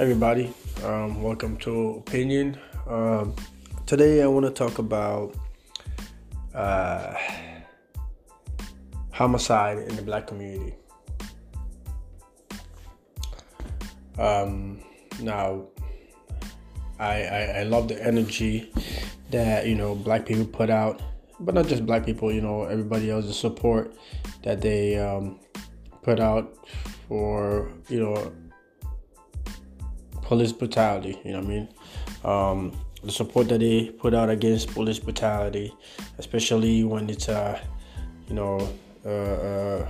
everybody. Um, welcome to Opinion. Um, today, I want to talk about uh, homicide in the black community. Um, now, I, I, I love the energy that you know black people put out, but not just black people. You know, everybody else, the support that they um, put out for you know police brutality. You know what I mean? Um, the support that they put out against police brutality, especially when it's uh, you know uh, uh,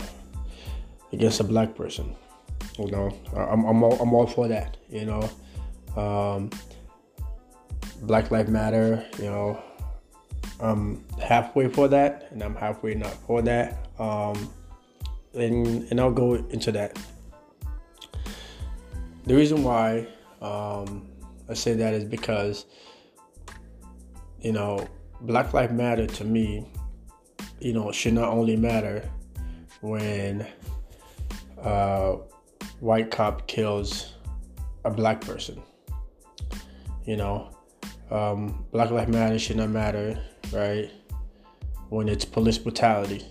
against a black person. You know, I'm I'm all, I'm all for that. You know, um, Black Lives Matter. You know, I'm halfway for that, and I'm halfway not for that. Um, and and I'll go into that. The reason why um, I say that is because, you know, Black Lives Matter to me, you know, should not only matter when a white cop kills a black person. You know, um, Black Lives Matter should not matter, right? When it's police brutality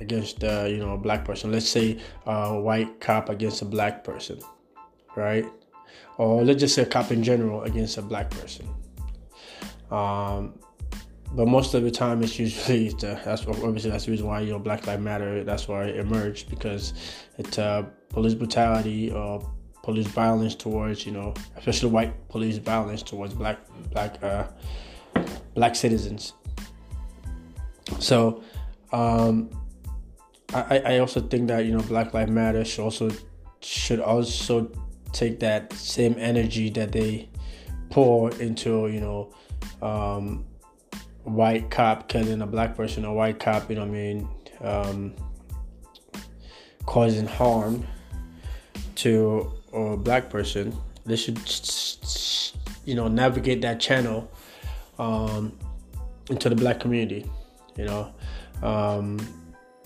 against, uh, you know, a black person. Let's say a white cop against a black person, right? Or let's just say a cop in general against a black person. Um, but most of the time, it's usually the, that's obviously that's the reason why you know Black Lives Matter. That's why it emerged because it's uh, police brutality or police violence towards you know especially white police violence towards black black uh, black citizens. So um, I, I also think that you know Black Lives Matter should also should also take that same energy that they pour into, you know, um, white cop killing a black person, a white cop, you know I mean, um, causing harm to a black person. They should, you know, navigate that channel um, into the black community. You know, um,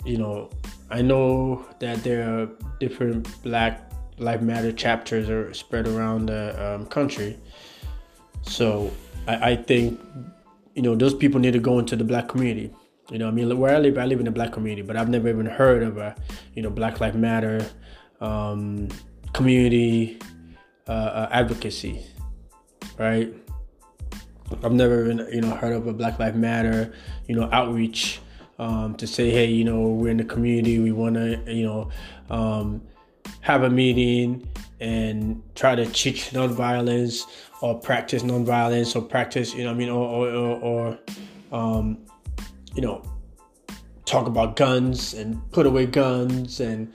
you know, I know that there are different black Life Matter chapters are spread around the um, country. So I, I, think you know those people need to go into the black community. You know, I mean, where I live, I live in the black community, but I've never even heard of a you know Black Life Matter um, community uh, uh, advocacy, right? I've never even you know heard of a Black Life Matter you know outreach um, to say, hey, you know, we're in the community, we want to you know. Um, have a meeting and try to teach nonviolence or practice nonviolence or practice, you know, I mean, or or, or, or um, you know, talk about guns and put away guns and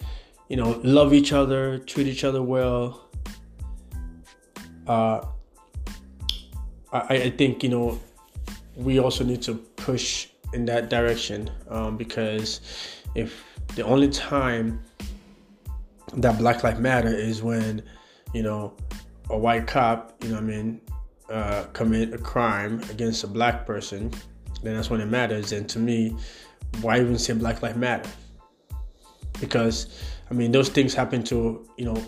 you know, love each other, treat each other well. Uh, I, I think you know we also need to push in that direction um, because if the only time that Black Lives Matter is when, you know, a white cop, you know I mean, uh, commit a crime against a black person, then that's when it matters. And to me, why even say Black Lives Matter? Because, I mean, those things happen to, you know,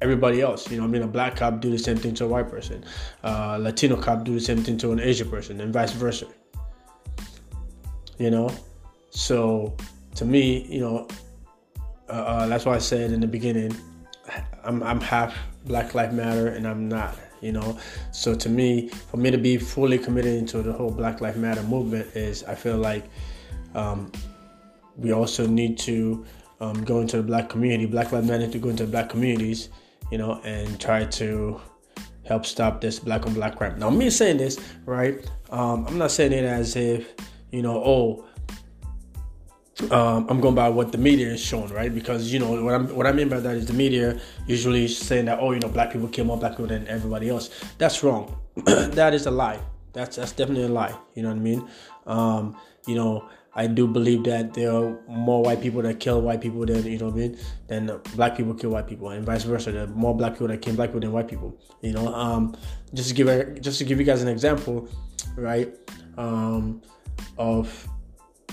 everybody else. You know, I mean, a black cop do the same thing to a white person. Uh, Latino cop do the same thing to an Asian person, and vice versa. You know, so to me, you know, uh, uh, that's why I said in the beginning, I'm, I'm half Black Lives Matter and I'm not, you know. So to me, for me to be fully committed into the whole Black Lives Matter movement is, I feel like um, we also need to um, go into the black community. Black Lives Matter to go into black communities, you know, and try to help stop this black on black crime. Now, me saying this, right? Um, I'm not saying it as if, you know, oh, um, I'm going by what the media is showing, right? Because you know what I'm what I mean by that is the media usually saying that oh you know black people kill more black people than everybody else. That's wrong. that is a lie. That's that's definitely a lie. You know what I mean? Um, you know I do believe that there are more white people that kill white people than you know what I mean than black people kill white people, and vice versa. There are more black people that kill black people than white people. You know, um, just to give just to give you guys an example, right? Um, of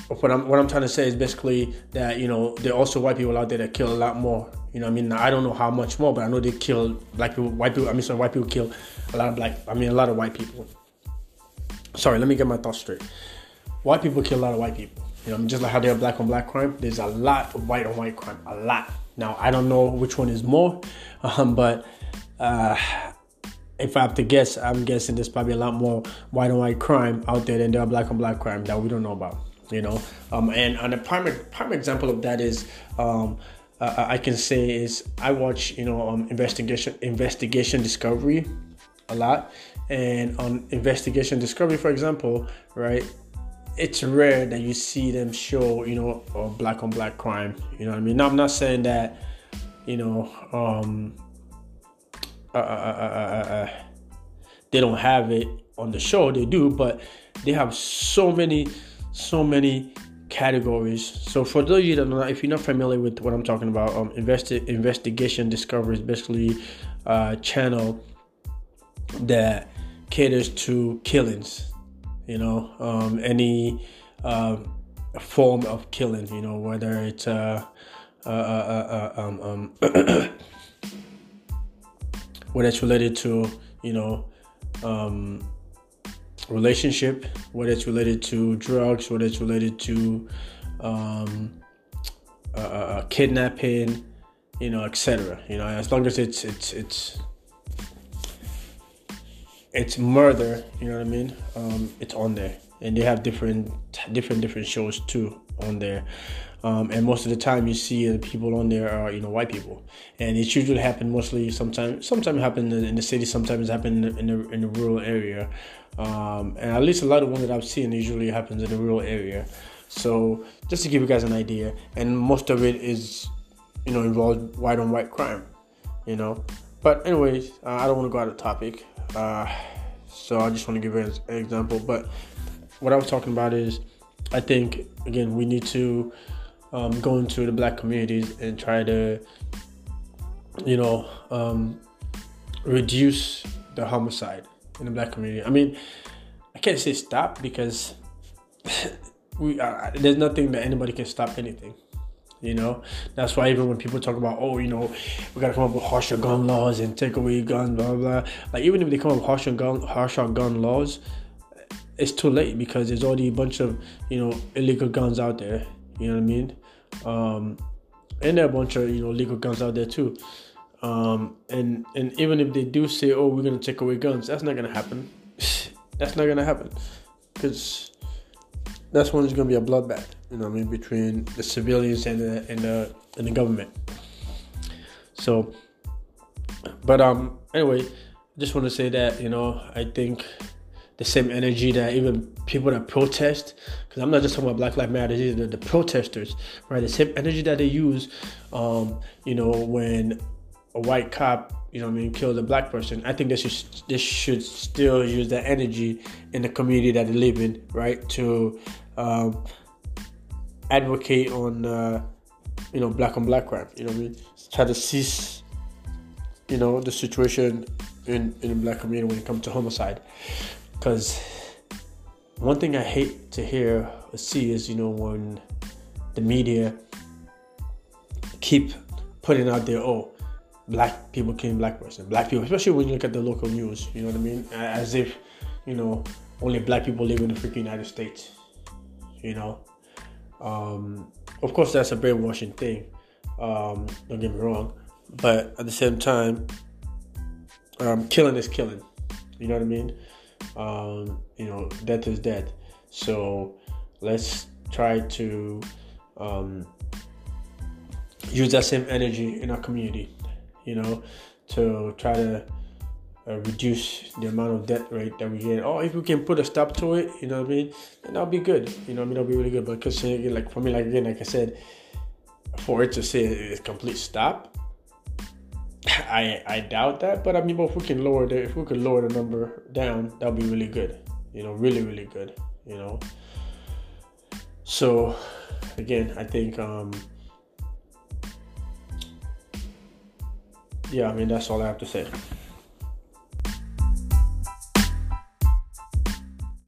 what I'm what I'm trying to say is basically that you know there are also white people out there that kill a lot more. You know, I mean, I don't know how much more, but I know they kill black people, white people. I mean, sorry, white people kill a lot of black. I mean, a lot of white people. Sorry, let me get my thoughts straight. White people kill a lot of white people. You know, just like how there are black on black crime, there's a lot of white on white crime. A lot. Now, I don't know which one is more, um, but uh, if I have to guess, I'm guessing there's probably a lot more white on white crime out there than there are black on black crime that we don't know about. You know, um, and, and a prime prime example of that is um, uh, I can say is I watch you know um, investigation investigation discovery a lot, and on investigation discovery, for example, right, it's rare that you see them show you know black on black crime. You know what I mean? Now I'm not saying that you know um, uh, uh, uh, they don't have it on the show. They do, but they have so many, so many categories. So for those of you that know, if you're not familiar with what I'm talking about, um, investi- investigation discovery is basically a channel that caters to killings. You know, um, any uh, form of killing. You know, whether it's uh, uh, uh, uh um, um whether it's related to you know um, relationship, whether it's related to drugs, whether it's related to um, uh, uh, kidnapping, you know, etc. You know, as long as it's it's it's it's murder, you know what I mean? Um, it's on there, and they have different different different shows too on there. Um, and most of the time you see the people on there are you know white people, and it usually happen mostly sometimes sometimes happen in the city, sometimes happen in the in the rural area, um, and at least a lot of ones that I've seen usually happens in the rural area. So just to give you guys an idea, and most of it is you know involved white on white crime, you know. But anyways, uh, I don't want to go out of topic, uh, so I just want to give an example. But what I was talking about is, I think again we need to um, go into the black communities and try to, you know, um, reduce the homicide in the black community. I mean, I can't say stop because we uh, there's nothing that anybody can stop anything. You know, that's why even when people talk about, oh, you know, we gotta come up with harsher gun laws and take away guns, blah blah. blah. Like even if they come up with harsher gun harsher gun laws, it's too late because there's already a bunch of you know illegal guns out there. You know what I mean? Um, and there are a bunch of you know legal guns out there too. Um, and and even if they do say, "Oh, we're gonna take away guns," that's not gonna happen. that's not gonna happen because that's when it's gonna be a bloodbath. You know, I mean, between the civilians and the and the and the government. So, but um, anyway, just want to say that you know I think the same energy that even people that protest, because I'm not just talking about Black Lives Matter, these are the, protesters, right? The same energy that they use, um, you know, when a white cop, you know, I mean, kills a black person. I think they should they should still use that energy in the community that they live in, right? To um, advocate on, uh, you know, black on black crime. You know, I mean, try to cease, you know, the situation in in the black community when it comes to homicide. Because one thing I hate to hear or see is, you know, when the media keep putting out there, oh, black people killing black person, black people, especially when you look at the local news, you know what I mean? As if, you know, only black people live in the freaking United States, you know? Um, of course, that's a brainwashing thing. Um, don't get me wrong. But at the same time, um, killing is killing. You know what I mean? Um, you know, death is death. So let's try to um, use that same energy in our community, you know, to try to uh, reduce the amount of death rate that we get. Or if we can put a stop to it, you know what I mean, then that'll be good. You know, I mean, that'll be really good. But because, like, for me, like, again, like I said, for it to say it's complete stop, I I doubt that, but I mean, if we can lower the if we could lower the number down, that would be really good. You know, really really good. You know. So, again, I think um, yeah, I mean that's all I have to say.